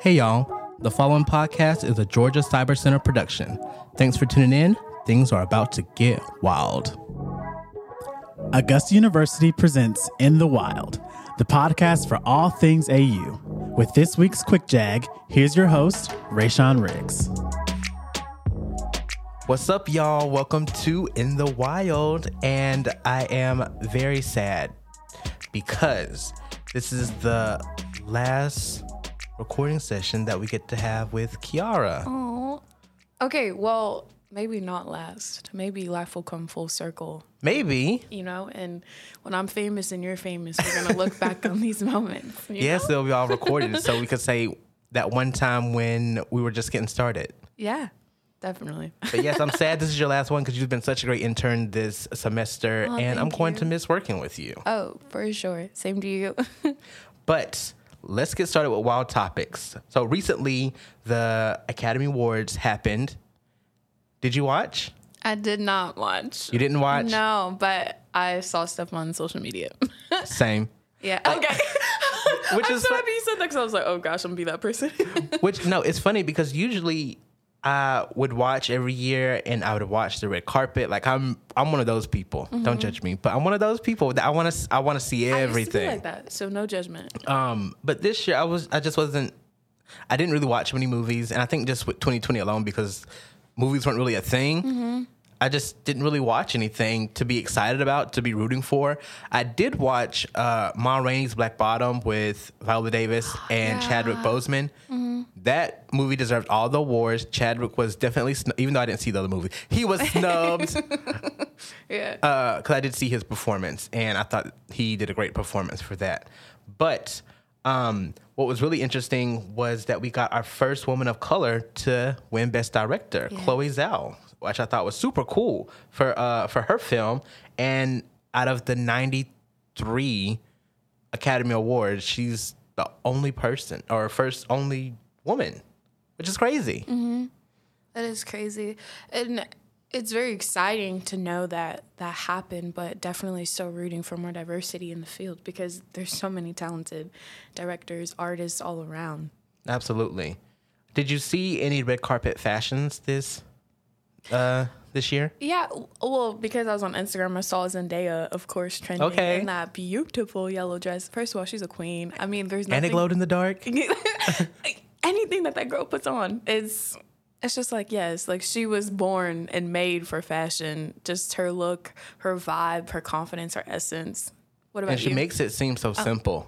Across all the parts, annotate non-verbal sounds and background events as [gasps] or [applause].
Hey, y'all. The following podcast is a Georgia Cyber Center production. Thanks for tuning in. Things are about to get wild. Augusta University presents In the Wild, the podcast for all things AU. With this week's Quick Jag, here's your host, Rayshawn Riggs. What's up, y'all? Welcome to In the Wild. And I am very sad because this is the last recording session that we get to have with Kiara. Oh. Okay, well, maybe not last. Maybe life will come full circle, Maybe. you know? And when I'm famous and you're famous, we're going to look back on these [laughs] moments. you Yes, know? they'll be all recorded so we could say that one time when we were just getting started. Yeah, definitely. But yes, I'm sad this is your last one because you've been such a great intern this semester, Oh, and I'm going you. to miss working with you. Oh, for sure. Same to you. [laughs] But let's get started with wild topics. So recently, the Academy Awards happened. Did you watch? I did not watch. You didn't watch? No, but I saw stuff on social media. [laughs] Same. yeah. Okay. [laughs] Which I'm is so happy you said that because I was like, oh gosh, I'm gonna be that person. Which no, it's funny because usually I would watch every year and I would watch the red carpet. Like I'm I'm one of those people. Don't judge me, but I'm one of those people that I want to I want to see Mm-hmm. I used to everything. like that, so no judgment. Um, but this year I was I just wasn't I didn't really watch many movies, and I think just with 2020 alone because movies weren't really a thing. I just didn't really watch anything to be excited about, to be rooting for. I did watch uh, Ma Rainey's Black Bottom with Viola Davis [gasps] and Chadwick Boseman. That movie deserved all the awards. Chadwick was definitely, snu- even though I didn't see the other movie, he was [laughs] snubbed [laughs] Yeah. because I did see his performance, and I thought he did a great performance for that. But um, what was really interesting was that we got our first woman of color to win Best Director, Chloe Zhao, which I thought was super cool for uh, for her film. And out of the ninety three Academy Awards, she's the only person or first only woman, which is crazy. That is crazy. And it's very exciting to know that that happened, but definitely still rooting for more diversity in the field because there's so many talented directors, artists all around. Absolutely. Did you see any red carpet fashions this uh this year? Yeah, well, because I was on Instagram, I saw Zendaya, of course, trending Okay. in that beautiful yellow dress. First of all, she's a queen. I mean, there's And it glowed in the dark. [laughs] [laughs] anything that that girl puts on is it's just like yes like she was born and made for fashion. Just her look her vibe her confidence her essence. What about And she you? makes it seem so oh. simple.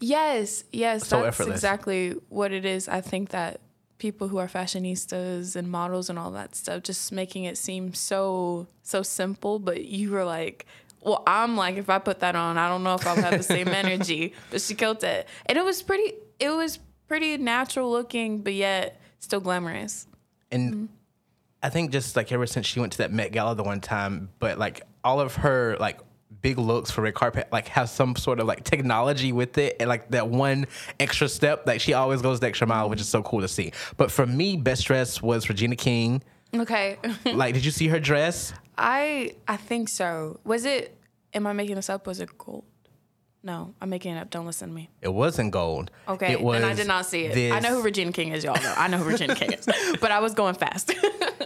yes yes So that's effortless. exactly what it is. I think that people who are fashionistas and models and all that stuff just making it seem so so simple but you were like well i'm like if i put that on i don't know if i'll have the same [laughs] energy. But she killed it. And it was pretty it was pretty natural looking but yet still glamorous. And Mm-hmm. I think just like ever since she went to that Met Gala the one time, but like all of her like big looks for red carpet like have some sort of like technology with it and like that one extra step like she always goes the extra mile which is so cool to see. But for me best dress was regina king. Okay. [laughs] Like did you see her dress? I i think so. Was it am i making this up? Was it gold no i'm making it up. Don't listen to me. It wasn't gold. Okay, it was then I did not see it. I know who this- Regina King is, y'all know. I know who Regina King is, [laughs] but I was going fast.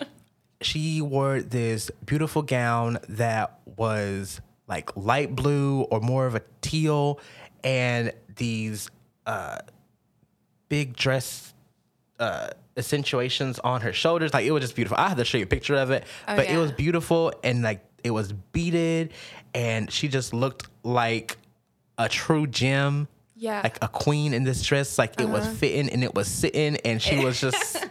[laughs] she wore this beautiful gown that was like light blue or more of a teal and these uh big dress uh accentuations on her shoulders. Like it was just beautiful. I had to show you a picture of it. Oh, but it was beautiful and like it was beaded and she just looked like a true gem Yeah. like a queen in this dress like it was Uh-huh. fitting and it was sitting and she was [laughs] just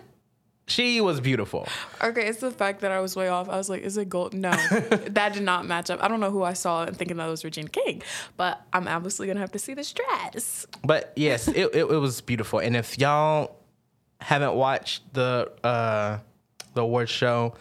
she was beautiful okay, it's the fact that I was way off. I was like, is it gold? No, [laughs] that did not match up. I don't know who I saw and thinking that was Regina King, but I'm obviously gonna have to see this dress. But yes, it, it, it was beautiful. And if y'all haven't watched the uh, the award show,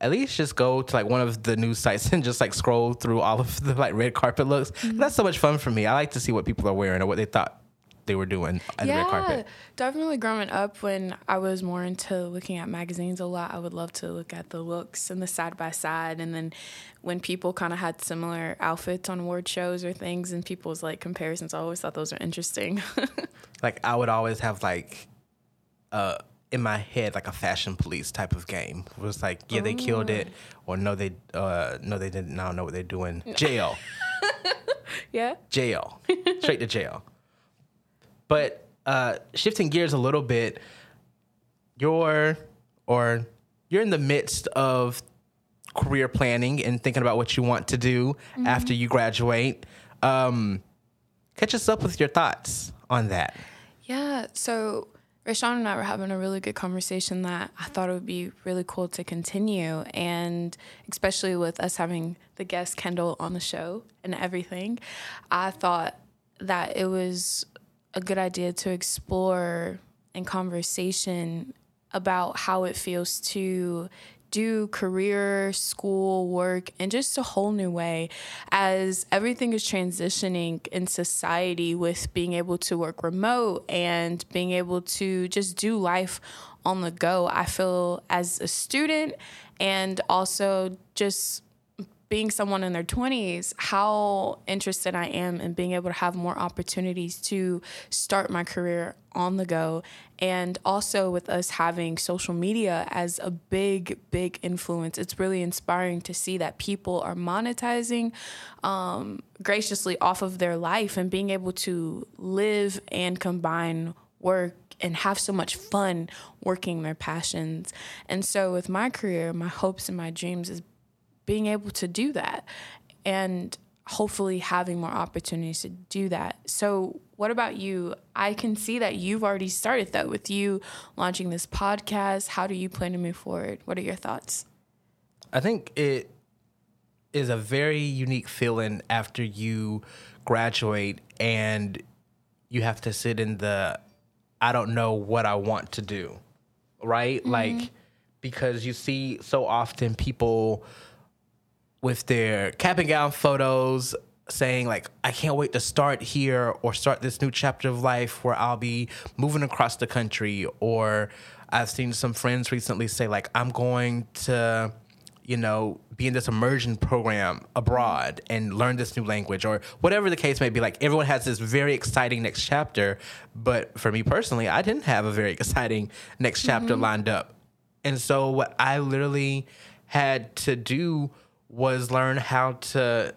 at least just go to like one of the news sites [laughs] and just like scroll through all of the like red carpet looks. That's so much fun for me. I like to see what people are wearing or what they thought they were doing at the red Yeah, carpet. definitely growing up when I was more into looking at magazines a lot, I would love to look at the looks and the side by side. And then when people kind of had similar outfits on award shows or things and people's like comparisons, I always thought those were interesting. [laughs] Like I would always have like, uh, in my head like a fashion police type of game. It was like, yeah, they killed it, or no, they, uh, no, they didn't. I don't know what they're doing. Jail. [laughs] yeah. jail, straight to jail. But uh, shifting gears a little bit, you're or you're in the midst of career planning and thinking about what you want to do after you graduate. Um, catch us up with your thoughts on that. Yeah. So Rashawn and I were having a really good conversation that I thought it would be really cool to continue. And especially with us having the guest Kendall on the show and everything, I thought that it was a good idea to explore in conversation about how it feels to do career, school, work, in just a whole new way as everything is transitioning in society with being able to work remote and being able to just do life on the go. I feel as a student and also just being someone in their 20s, how interested I am in being able to have more opportunities to start my career on the go. And also with us having social media as a big, big influence, it's really inspiring to see that people are monetizing um, graciously off of their life and being able to live and combine work and have so much fun working their passions. And so with my career, my hopes and my dreams is being able to do that and hopefully having more opportunities to do that. So, what about you? I can see that you've already started that with you launching this podcast. How do you plan to move forward? What are your thoughts? I think it is a very unique feeling after you graduate and you have to sit in the I don't know what I want to do. Right? Mm-hmm. Like because you see so often people with their cap and gown photos saying like I can't wait to start here or start this new chapter of life where I'll be moving across the country. Or I've seen some friends recently say like I'm going to you know be in this immersion program abroad and learn this new language. Or whatever the case may be like everyone has this very exciting next chapter. But for me personally I didn't have a very [laughs] exciting next chapter mm-hmm. lined up. And so what I literally had to do was learn how to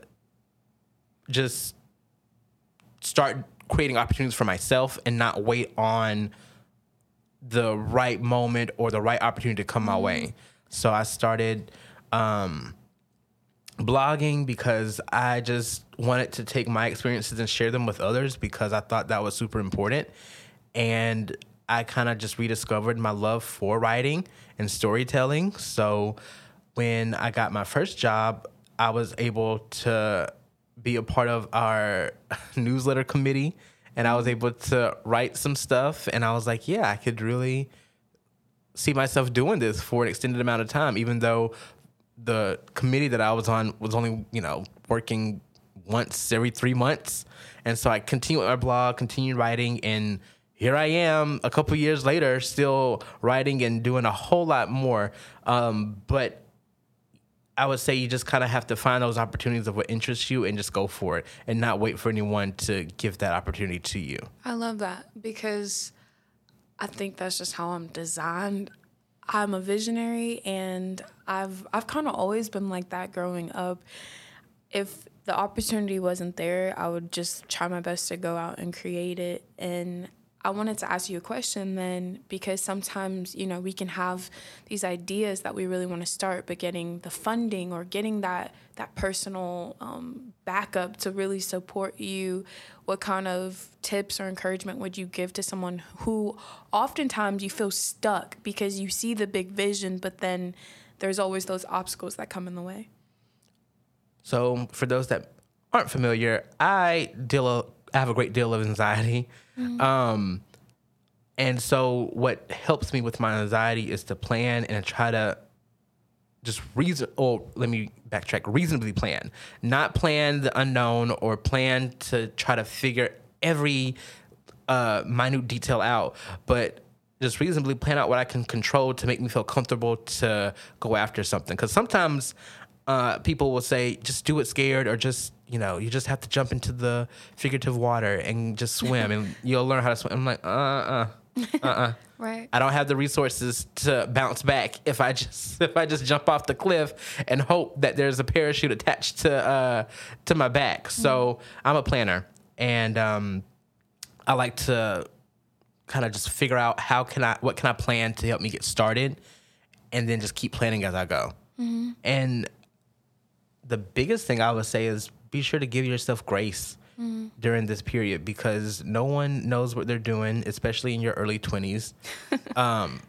just start creating opportunities for myself and not wait on the right moment or the right opportunity to come my way. So I started um, blogging because I just wanted to take my experiences and share them with others because I thought that was super important. And I kind of just rediscovered my love for writing and storytelling. So when I got my first job, I was able to be a part of our [laughs] newsletter committee and I was able to write some stuff. And I was like, yeah, I could really see myself doing this for an extended amount of time, even though the committee that I was on was only, you know, working once every three months. And so I continued my blog, continued writing, and here I am a couple years later, still writing and doing a whole lot more. Um, but I would say you just kind of have to find those opportunities of what interests you and just go for it and not wait for anyone to give that opportunity to you. I love that because I think that's just how I'm designed. I'm a visionary and I've I've kind of always been like that growing up. If the opportunity wasn't there, I would just try my best to go out and create it and I wanted to ask you a question then because sometimes, you know, we can have these ideas that we really want to start, but getting the funding or getting that that personal um, backup to really support you, what kind of tips or encouragement would you give to someone who oftentimes you feel stuck because you see the big vision, but then there's always those obstacles that come in the way? So, for those that aren't familiar, I deal a, I have a great deal of anxiety. Um, and so, what helps me with my anxiety is to plan and try to just reason, or let me backtrack, reasonably plan, not plan the unknown or plan to try to figure every uh, minute detail out, but just reasonably plan out what I can control to make me feel comfortable to go after something. Because sometimes uh, people will say, just do it scared, or just you know, you just have to jump into the figurative water and just swim, and [laughs] you'll learn how to swim. I'm like, uh, uh, uh, uh. Right. I don't have the resources to bounce back if I just [laughs] if I just jump off the cliff and hope that there's a parachute attached to uh, to my back. So I'm a planner, and um, I like to kind of just figure out how can I what can I plan to help me get started, and then just keep planning as I go. And the biggest thing I would say is be sure to give yourself grace during this period because no one knows what they're doing, especially in your early 20s. [laughs] um,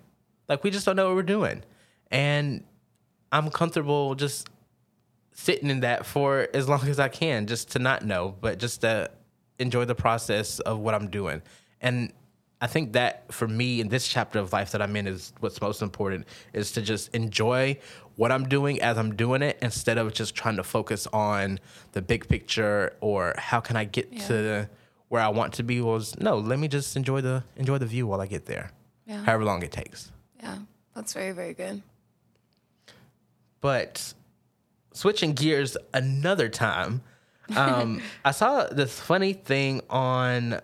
like, we just don't know what we're doing. And I'm comfortable just sitting in that for as long as I can, just to not know, but just to enjoy the process of what I'm doing. And I think that for me in this chapter of life that I'm in is what's most important is to just enjoy what I'm doing as I'm doing it instead of just trying to focus on the big picture or how can I get to where I want to be was no, let me just enjoy the enjoy the view while I get there. Yeah. However long it takes. Yeah. That's very, very good. But switching gears another time, um, [laughs] I saw this funny thing on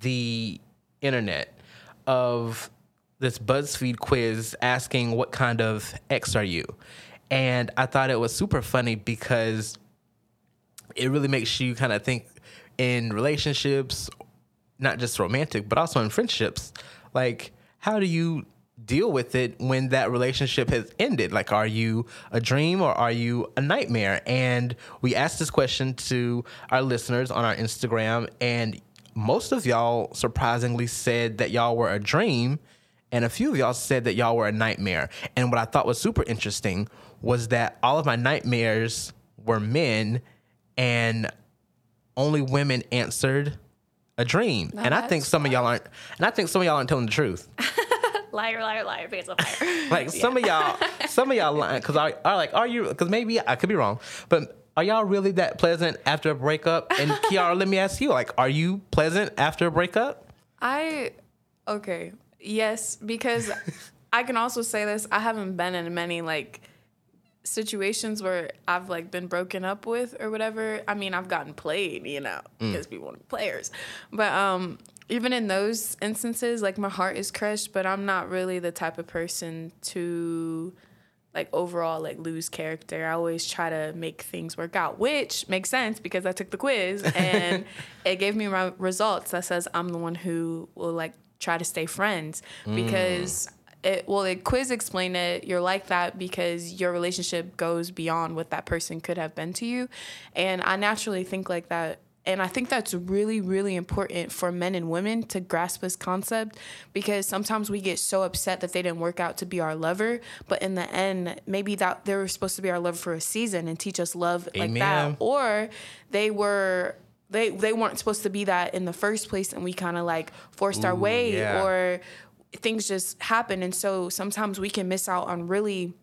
the internet of this BuzzFeed quiz asking what kind of ex are you? And I thought it was super funny because it really makes you kind of think in relationships, not just romantic, but also in friendships. Like, how do you deal with it when that relationship has ended? Like, are you a dream or are you a nightmare? And we asked this question to our listeners on our Instagram, and most of y'all surprisingly said that y'all were a dream. And a few of y'all said that y'all were a nightmare. And what I thought was super interesting was that all of my nightmares were men and only women answered a dream. and I think some of y'all aren't and I think some of y'all aren't telling the truth. [laughs] Liar, liar, liar, face of fire. [laughs] Like some of y'all some of y'all lying cuz are, are like are you cuz maybe I could be wrong, but are y'all really that pleasant after a breakup? And [laughs] Kiara, let me ask you, like, are you pleasant after a breakup? I okay. Yes, because I can also say this. I haven't been in many like situations where I've like been broken up with or whatever. I mean, I've gotten played, you know, because people want players. But um even in those instances, like my heart is crushed, but I'm not really the type of person to like overall like lose character. I always try to make things work out, which makes sense because I took the quiz [laughs] and it gave me my results that says I'm the one who will like try to stay friends mm. because it well the quiz explained it you're like that because your relationship goes beyond what that person could have been to you and I naturally think like that and I think that's really, really important for men and women to grasp this concept because sometimes we get so upset that they didn't work out to be our lover. But in the end, maybe that they were supposed to be our lover for a season and teach us love like that. Or they were they they weren't supposed to be that in the first place and we kind of like forced our way yeah. or things just happen. And so sometimes we can miss out on really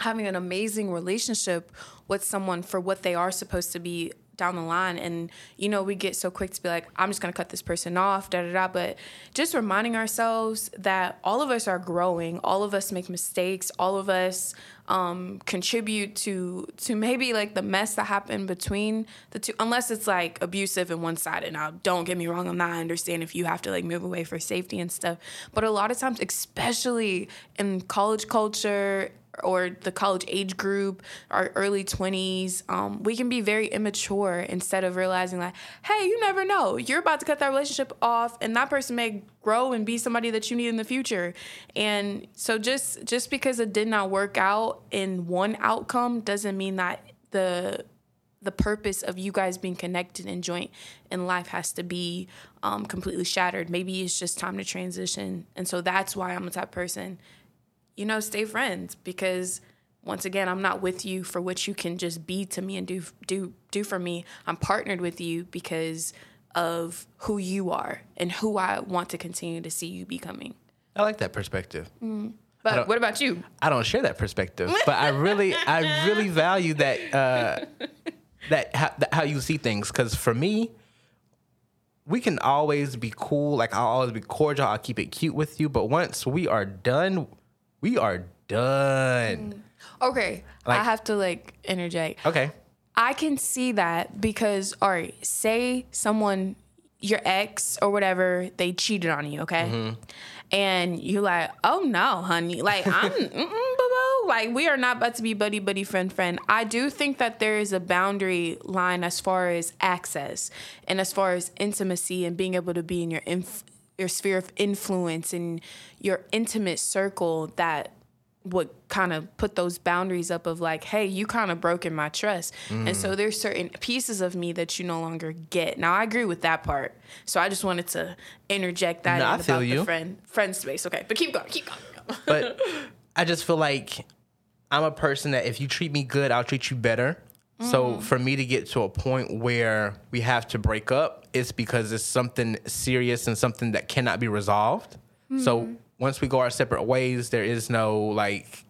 having an amazing relationship with someone for what they are supposed to be down the line. And you know we get so quick to be like i'm just going to cut this person off da da da. But just reminding ourselves that all of us are growing. All of us make mistakes. All of us um, contribute to to maybe like the mess that happened between the two unless it's like abusive and one sided now don't get me wrong i'm not I understand if you have to like move away for safety and stuff. But a lot of times especially in college culture or the college age group, our early 20s, um, we can be very immature instead of realizing, like, hey, you never know. You're about to cut that relationship off, and that person may grow and be somebody that you need in the future. And so just just because it did not work out in one outcome doesn't mean that the the purpose of you guys being connected and joint in life has to be um, completely shattered. Maybe it's just time to transition. And so that's why I'm the type person you know, stay friends because once again, I'm not with you for what you can just be to me and do do do for me. I'm partnered with you because of who you are and who I want to continue to see you becoming. I like that perspective. But what about you? I don't share that perspective, [laughs] but I really, I really value that uh, [laughs] that how, that how you see things. Because for me, we can always be cool. Like I'll always be cordial. I'll keep it cute with you. But once we are done, we are done. Okay, Like- I have to like interject. Okay. I can see that because, all right, say someone, your ex or whatever, they cheated on you, okay? Mm-hmm. And you're like, oh no, honey, like [laughs] I'm, boo-boo. like we are not about to be buddy, buddy, friend, friend. I do think that there is a boundary line as far as access and as far as intimacy and being able to be in your inf- your sphere of influence and your intimate circle that would kind of put those boundaries up of like, hey, you kind of broken my trust. And Mm. so there's certain pieces of me that you no longer get. Now I agree with that part. So I just wanted to interject that No, in about feel the friend friend space. Okay. But keep going, keep going. But [laughs] I just feel like I'm a person that if you treat me good, I'll treat you better. So mm-hmm. for me to get to a point where we have to break up, it's because it's something serious and something that cannot be resolved. So mm-hmm. once we go our separate ways, there is no like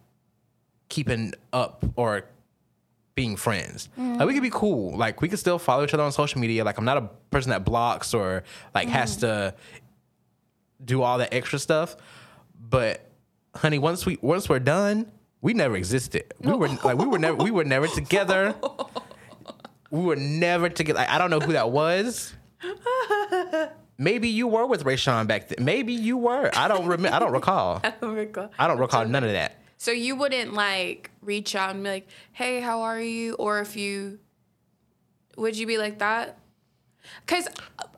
keeping up or being friends. Like we mm-hmm. could be cool. Like we could still follow each other on social media. Like I'm not a person that blocks or like has to do all that extra stuff. But honey, once we once we're done, we never existed. We were like we were never we were never together. We were never together. Like, I don't know who that was. Maybe you were with Rayshawn back then. Maybe you were. I don't remember. I don't recall. Oh my God. I don't recall none of that. So you wouldn't like reach out and be like, hey, how are you? Or if you, would you be like that? Because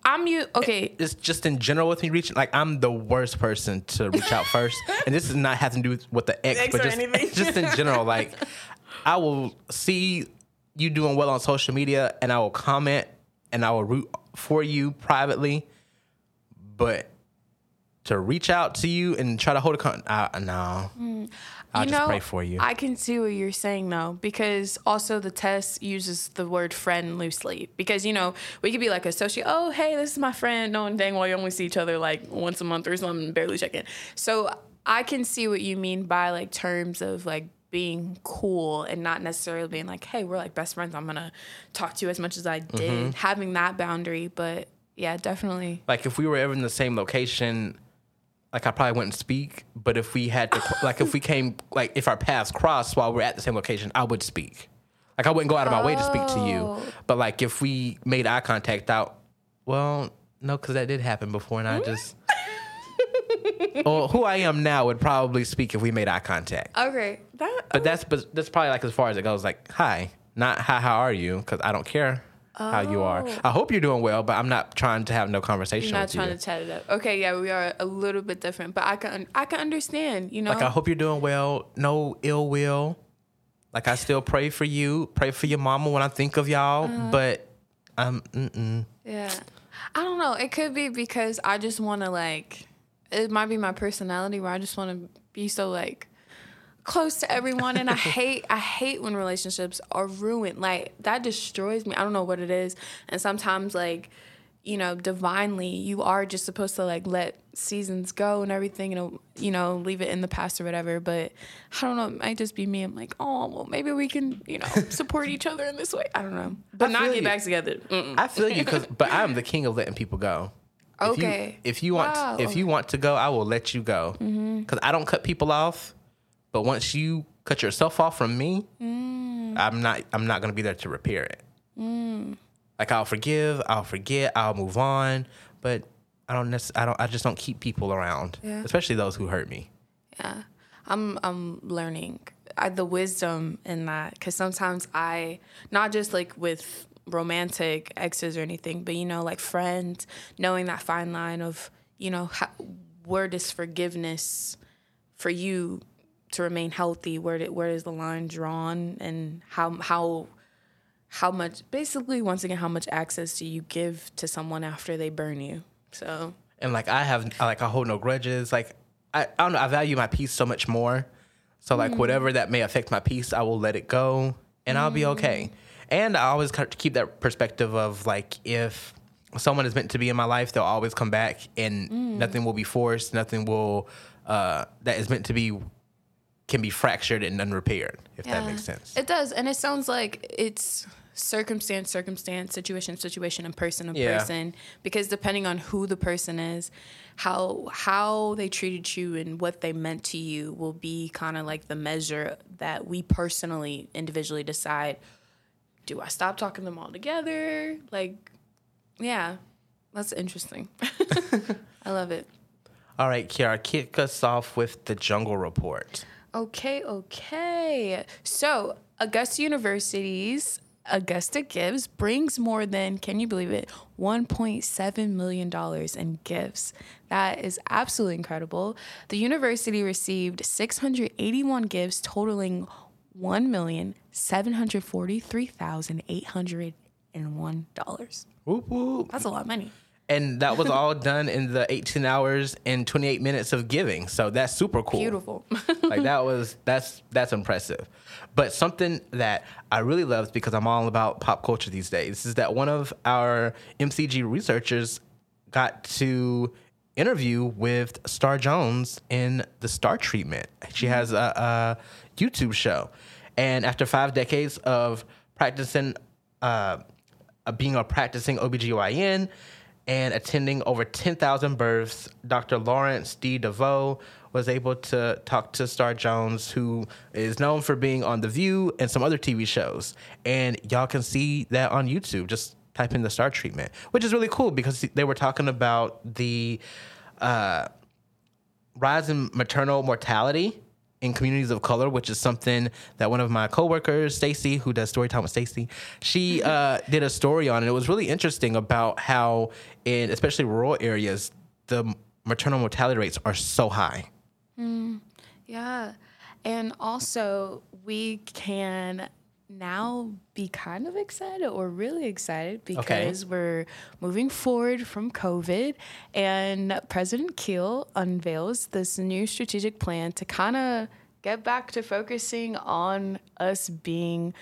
I'm you, okay. It's just in general with me reaching. Like I'm the worst person to reach out first, [laughs] and this does not have to do with, with the ex, Ex but just anything. [laughs] just in general. Like I will see you doing well on social media, and I will comment, and I will root for you privately, but to reach out to you and try to hold a con, uh, no, I'll you just know, pray for you. I can see what you're saying though, because also the test uses the word friend loosely. Because you know, we could be like associate. Oh, hey, this is my friend. Knowing dang well you only see each other like once a month or something, barely check in. So I can see what you mean by like terms of like being cool and not necessarily being like, hey, we're like best friends. I'm gonna talk to you as much as I did. Mm-hmm. Having that boundary, but yeah, definitely. like if we were ever in the same location like i probably wouldn't speak but if we had to like if we came like if our paths crossed while we're at the same location i would speak. Like i wouldn't go out of my way to speak to you Oh. but like if we made eye contact out well no because that did happen before and i just [laughs] well who i am now would probably speak if we made eye contact. Okay, that but that's but that's probably like as far as it goes like hi not hi how are you? Because i don't care how you are Oh. i hope you're doing well but i'm not trying to have no conversation not with trying you to chat it up. Okay, yeah, we are a little bit different, but I can I can understand. You know, Like I hope you're doing well. No ill will. Like I still pray for you. Pray for your mama when I think of y'all. Uh-huh. But um, mm-mm. Yeah. I don't know. It could be because I just want to like it might be my personality where I just want to be so like close to everyone and I [laughs] hate I hate when relationships are ruined. Like that destroys me. I don't know what it is. And sometimes like you know, divinely, you are just supposed to like let seasons go and everything, and you know, leave it in the past or whatever. But I don't know, it might just be me. I'm like, oh, well, maybe we can, you know, [laughs] support each other in this way. I don't know, but I not feel get you. back together. Mm-mm. I feel you because, but I'm the [laughs] king of letting people go. If you- Okay. if you want, Wow. if you want to go, I will let you go. Mm-hmm. Because I don't cut people off. But once you cut yourself off from me, Mm. I'm not. I'm not going to be there to repair it. Like I'll forgive, I'll forget, I'll move on. But I don't. Necess- I don't. I just don't keep people around, Yeah. especially those who hurt me. Yeah, I'm I'm learning I, the wisdom in that because sometimes I not just like with romantic exes or anything, but you know like friends, knowing that fine line of you know how, where does forgiveness for you to remain healthy? Where did, where is the line drawn, and how how how much basically once again how much access do you give to someone after they burn you? So and like I have like I hold no grudges. Like I, I don't know. I value my peace so much more. So like mm-hmm. whatever that may affect my peace, I will let it go, and I'll be okay. Mm-hmm. And I always keep that perspective of like if someone is meant to be in my life, they'll always come back, and mm. nothing will be forced. Nothing will uh, that is meant to be can be fractured and unrepaired. If that makes sense. It does, and it sounds like it's circumstance, circumstance, situation, situation, and person to Yeah. person. Because depending on who the person is, how how they treated you and what they meant to you will be kind of like the measure that we personally, individually decide. Do I stop talking to them altogether? Like, yeah, that's interesting. [laughs] I love it. All right, Kiara, kick us off with the Jungle Report. Okay, okay. So, Augusta University's Augusta Gives brings more than, can you believe it, $1.7 million in gifts. That is absolutely incredible. The university received 681 gifts totaling $1,743,801. Whoop, whoop. That's a lot of money. And that was all [laughs] done in the 18 hours and 28 minutes of giving. So that's super cool. Beautiful. like that was that's that's impressive. But something that I really loved because I'm all about pop culture these days is that one of our MCG researchers got to interview with Star Jones in the Star Treatment. She has a, a YouTube show, and after five decades of practicing, uh, uh, being a practicing OBGYN and attending over 10,000 births, Dr. Lawrence D. DeVoe was able to talk to Star Jones, who is known for being on The View and some other TV shows. And y'all can see that on YouTube. Just type in the Star treatment, which is really cool because they were talking about the uh, rise in maternal mortality in communities of color, which is something that one of my coworkers, Stacy, who does Storytime with Stacy, she uh, did a story on, and it was really interesting about how, in especially rural areas, the maternal mortality rates are so high. Yeah. And also, we can now be kind of excited or really excited because we're moving forward from COVID. And President Keel unveils this new strategic plan to kind of get back to focusing on us being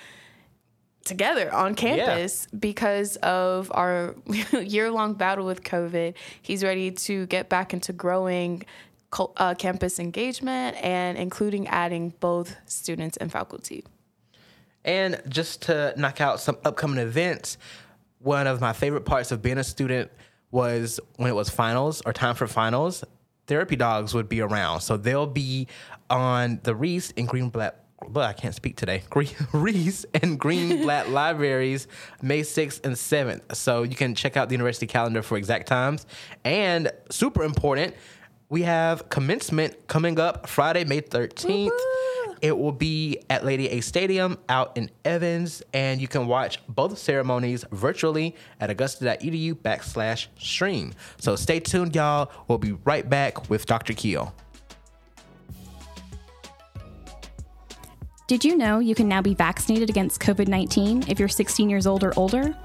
together on campus because of our [laughs] year long battle with COVID. He's ready to get back into growing uh, campus engagement and including adding both students and faculty. And just to knock out some upcoming events, one of my favorite parts of being a student was when it was finals or time for finals, therapy dogs would be around. So they'll be on the Reese and Greenblatt. But I can't speak today. [laughs] Green, Reese and Greenblatt [laughs] libraries, May 6th and 7th. So you can check out the university calendar for exact times. And super important, we have commencement coming up Friday, May 13th. It will be at Lady A Stadium out in Evans, and you can watch both ceremonies virtually at augusta.edu backslash stream. So stay tuned, y'all. We'll be right back with Dr. Keel. Did you know you can now be vaccinated against COVID 19 if you're 16 years old or older?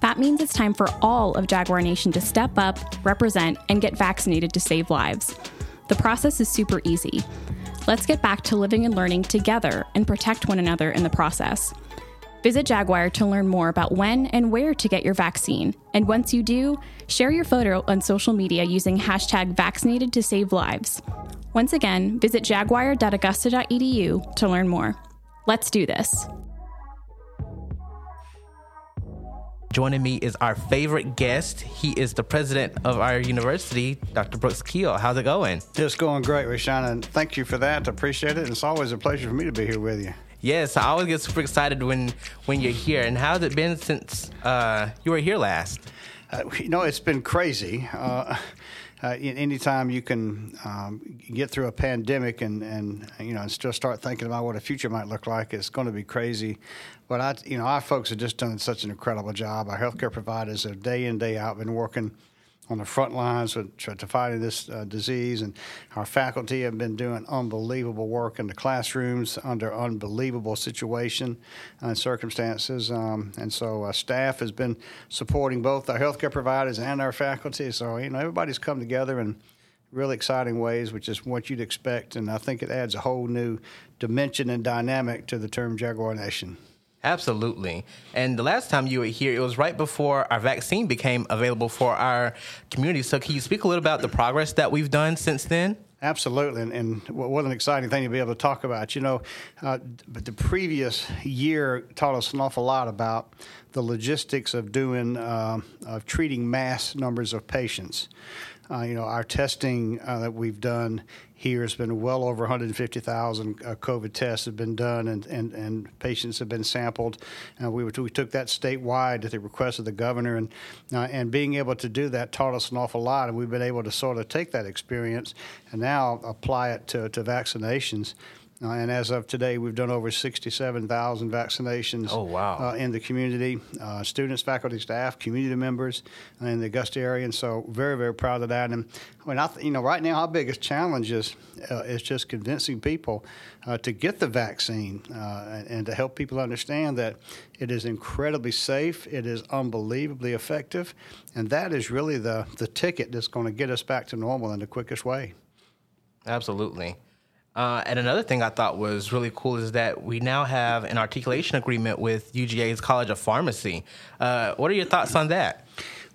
That means it's time for all of Jaguar Nation to step up, represent, and get vaccinated to save lives. The process is super easy. Let's get back to living and learning together and protect one another in the process. Visit Jaguar to learn more about when and where to get your vaccine. And once you do, share your photo on social media using hashtag vaccinated to save lives. Once again, visit jaguar.augusta.edu to learn more. Let's do this. Joining me is our favorite guest. He is the president of our university, Dr. Brooks Keel. How's it going? It's going great, Rashawn, and thank you for that. I appreciate it. It's always a pleasure for me to be here with you. Yes, I always get super excited when when you're here. And how's it been since uh, you were here last? Uh, you know, it's been crazy. Uh, uh, anytime you can um, get through a pandemic and, and you know and still start thinking about what a future might look like, it's going to be crazy. But I, you know, our folks have just done such an incredible job. Our healthcare providers have day in day out been working on the front lines to, to fighting this uh, disease, and our faculty have been doing unbelievable work in the classrooms under unbelievable situation and circumstances. Um, and so, our staff has been supporting both our healthcare providers and our faculty. So, you know, everybody's come together in really exciting ways, which is what you'd expect. And I think it adds a whole new dimension and dynamic to the term Jaguar Nation. Absolutely. And the last time you were here, it was right before our vaccine became available for our community. So, can you speak a little about the progress that we've done since then? Absolutely, and, and what an exciting thing to be able to talk about. You know, uh, but the previous year taught us an awful lot about the logistics of doing uh, of treating mass numbers of patients. Uh, you know, our testing uh, that we've done here has been well over 150,000 uh, COVID tests have been done, and, and, and patients have been sampled. Uh, we, we took that statewide at the request of the governor, and uh, and being able to do that taught us an awful lot, and we've been able to sort of take that experience and now apply it to, to vaccinations. Uh, and as of today, we've done over 67,000 vaccinations oh, wow. uh, in the community, uh, students, faculty, staff, community members in the Augusta area. And so very, very proud of that. And I mean, I th- you know, right now our biggest challenge is, uh, is just convincing people uh, to get the vaccine uh, and, and to help people understand that it is incredibly safe, it is unbelievably effective, and that is really the, the ticket that's going to get us back to normal in the quickest way. Absolutely. Uh, and another thing I thought was really cool is that we now have an articulation agreement with UGA's College of Pharmacy. Uh, what are your thoughts on that?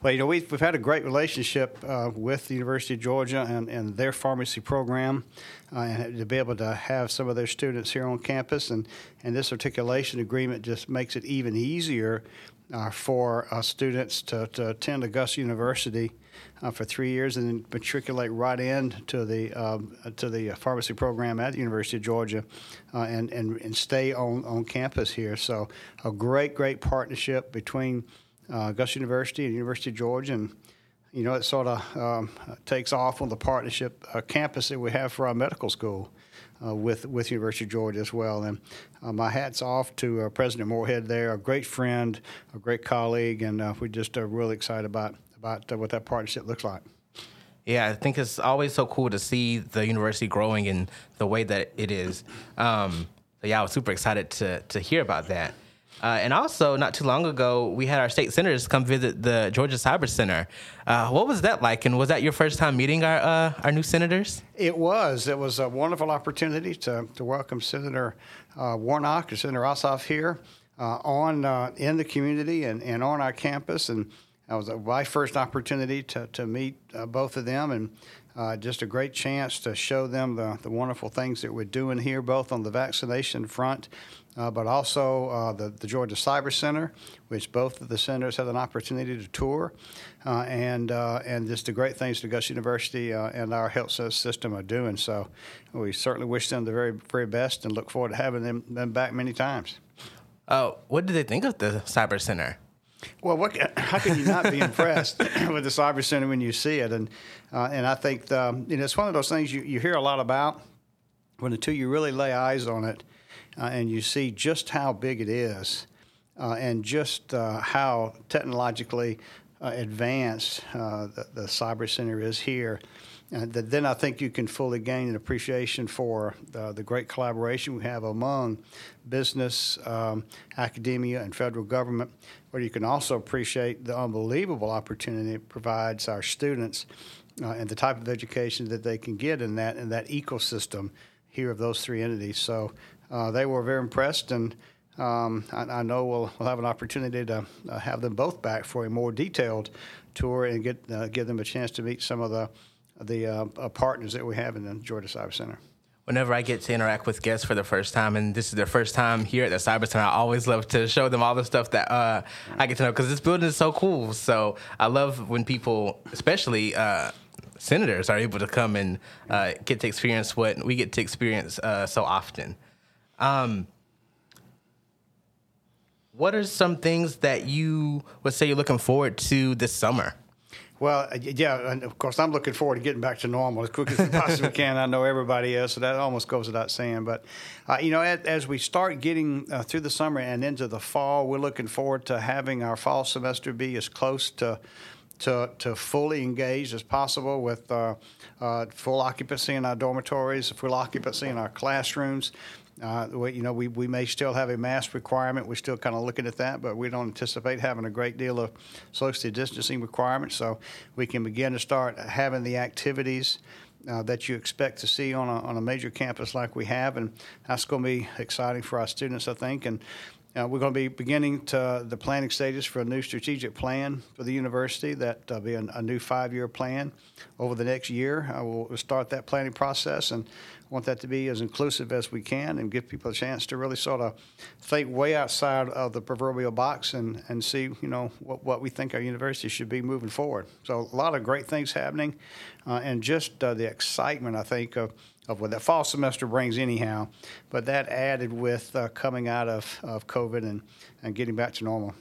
Well, you know, we've, we've had a great relationship uh, with the University of Georgia and, and their pharmacy program, uh, and to be able to have some of their students here on campus. And, and this articulation agreement just makes it even easier uh, for uh, students to, to attend Augusta University uh, for three years and then matriculate right into the um, to the pharmacy program at the University of Georgia uh, and, and and stay on, on campus here. So a great great partnership between uh, Augusta University and University of Georgia and. You know, it sort of um, takes off on the partnership uh, campus that we have for our medical school. Uh, with with University of Georgia as well. And uh, my hats off to uh, President Morehead there, a great friend, a great colleague, and uh, we're just really excited about about uh, what that partnership looks like. Yeah, I think it's always so cool to see the university growing in the way that it is. Um, so yeah, I was super excited to to hear about that. Uh, and also, not too long ago, we had our state senators come visit the Georgia Cyber Center. Uh, what was that like? And was that your first time meeting our uh, our new senators? It was. It was a wonderful opportunity to, to welcome Senator uh, Warnock and Senator Ossoff here uh, on uh, in the community and, and on our campus. And that was my first opportunity to, to meet uh, both of them and uh, just a great chance to show them the, the wonderful things that we're doing here, both on the vaccination front, uh, but also uh, the, the Georgia Cyber Center, which both of the centers had an opportunity to tour, uh, and uh, and just the great things that Augusta University and our health system are doing. So we certainly wish them the very very best and look forward to having them, them back many times. what did they think of the Cyber Center? Well, what, how can you not be impressed [laughs] with the Cyber Center when you see it? And uh, and I think the, um, you know, it's one of those things you, you hear a lot about, but until you really lay eyes on it uh, and you see just how big it is uh, and just uh, how technologically uh, advanced uh, the, the Cyber Center is here, and then I think you can fully gain an appreciation for the, the great collaboration we have among business, um, academia, and federal government, But you can also appreciate the unbelievable opportunity it provides our students uh, and the type of education that they can get in that in that ecosystem here of those three entities. So uh, they were very impressed, and um, I, I, know we'll, we'll have an opportunity to uh, have them both back for a more detailed tour and get uh, give them a chance to meet some of the the uh, uh, partners that we have in the Georgia Cyber Center. Whenever I get to interact with guests for the first time, and this is their first time here at the Cyber Center, I always love to show them all the stuff that uh, I get to know because this building is so cool. So I love when people, especially uh, senators, are able to come and uh, get to experience what we get to experience uh, so often. Um, what are some things that you would say you're looking forward to this summer? Well, uh, yeah, and of course, I'm looking forward to getting back to normal as quick as we possibly can. I know everybody is, so that almost goes without saying. But, uh, you know, as, as, we start getting uh, through the summer and into the fall, we're looking forward to having our fall semester be as close to to, to fully engaged as possible with uh, uh, full occupancy in our dormitories, full occupancy in our classrooms, uh, we, you know, we, we may still have a mask requirement. We're still kind of looking at that, but we don't anticipate having a great deal of social distancing requirements. So we can begin to start having the activities uh, that you expect to see on a, on a major campus like we have, and that's going to be exciting for our students, I think. And Uh, we're going to be beginning to the planning stages for a new strategic plan for the university. That will be a, new five-year plan over the next year. Uh, we'll start that planning process and want that to be as inclusive as we can and give people a chance to really sort of think way outside of the proverbial box and, and see, you know, what, what we think our university should be moving forward. So a lot of great things happening uh, and just uh, the excitement, I think, of, of what that fall semester brings anyhow, but that added with uh, coming out of, of COVID and, and getting back to normal.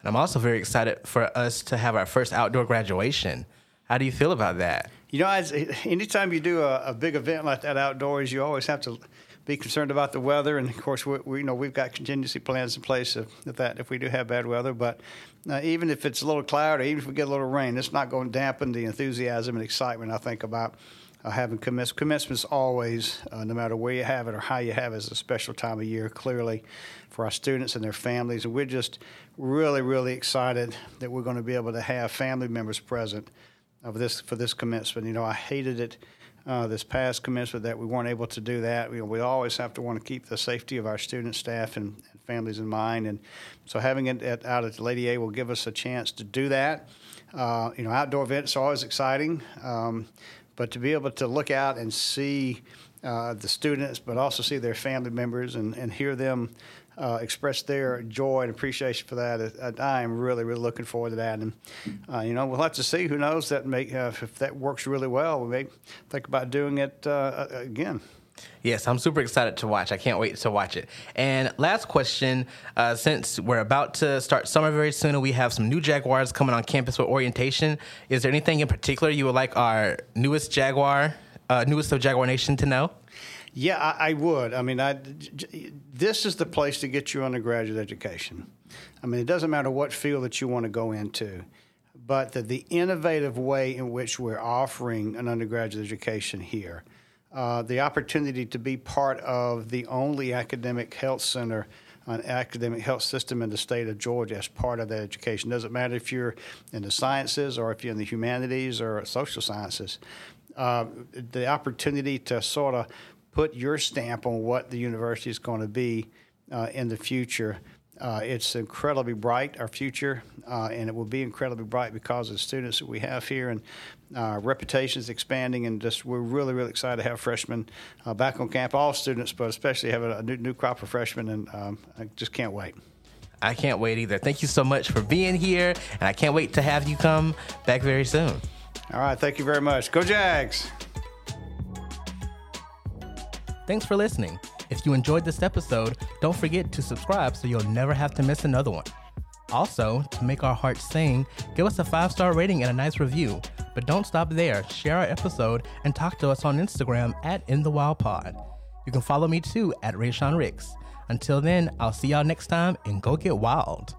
And I'm also very excited for us to have our first outdoor graduation. How do you feel about that? You know, as, anytime you do a, a, big event like that outdoors, you always have to be concerned about the weather. And of course, we, we you know we've got contingency plans in place if, if that if we do have bad weather. But uh, even if it's a little cloudy, even if we get a little rain, it's not going to dampen the enthusiasm and excitement I think about uh, having commencement. Commencement's always, uh, no matter where you have it or how you have it, is a special time of year. Clearly, for our students and their families, and we're just really, really excited that we're going to be able to have family members present of this for this commencement. You know, I hated it uh, this past commencement that we weren't able to do that. We, we always have to want to keep the safety of our student, staff, and, and families in mind. And so having it at, out at Lady A will give us a chance to do that. Uh, you know, outdoor events are always exciting, um, but to be able to look out and see uh, the students, but also see their family members and, and hear them uh, express their joy and appreciation for that. I am really, really looking forward to that. And, uh, you know, we'll have to see. Who knows? That may, uh, if that works really well, we may think about doing it uh, again. Yes, I'm super excited to watch. I can't wait to watch it. And last question uh, since we're about to start summer very soon and we have some new Jaguars coming on campus for orientation, is there anything in particular you would like our newest Jaguar, uh, newest of Jaguar Nation to know? Yeah, I, I would. I mean, I, this is the place to get your undergraduate education. I mean, it doesn't matter what field that you want to go into, but the, the innovative way in which we're offering an undergraduate education here, uh, the opportunity to be part of the only academic health center an academic health system in the state of Georgia as part of that education. Doesn't matter if you're in the sciences or if you're in the humanities or social sciences. Uh, the opportunity to sort of put your stamp on what the university is going to be uh, in the future. Uh, it's incredibly bright, our future, uh, and it will be incredibly bright because of the students that we have here, and our reputation is expanding. And just we're really, really excited to have freshmen uh, back on camp. All students, but especially have a, new, new crop of freshmen, and um, I just can't wait. I can't wait either. Thank you so much for being here, and I can't wait to have you come back very soon. All right, thank you very much. Go Jags! Thanks for listening. If you enjoyed this episode, don't forget to subscribe so you'll never have to miss another one. Also, to make our hearts sing, give us a five star rating and a nice review. But don't stop there. Share our episode and talk to us on Instagram at In the Wild Pod. You can follow me too at Rayshawn Ricks. Until then, I'll see y'all next time and go get wild.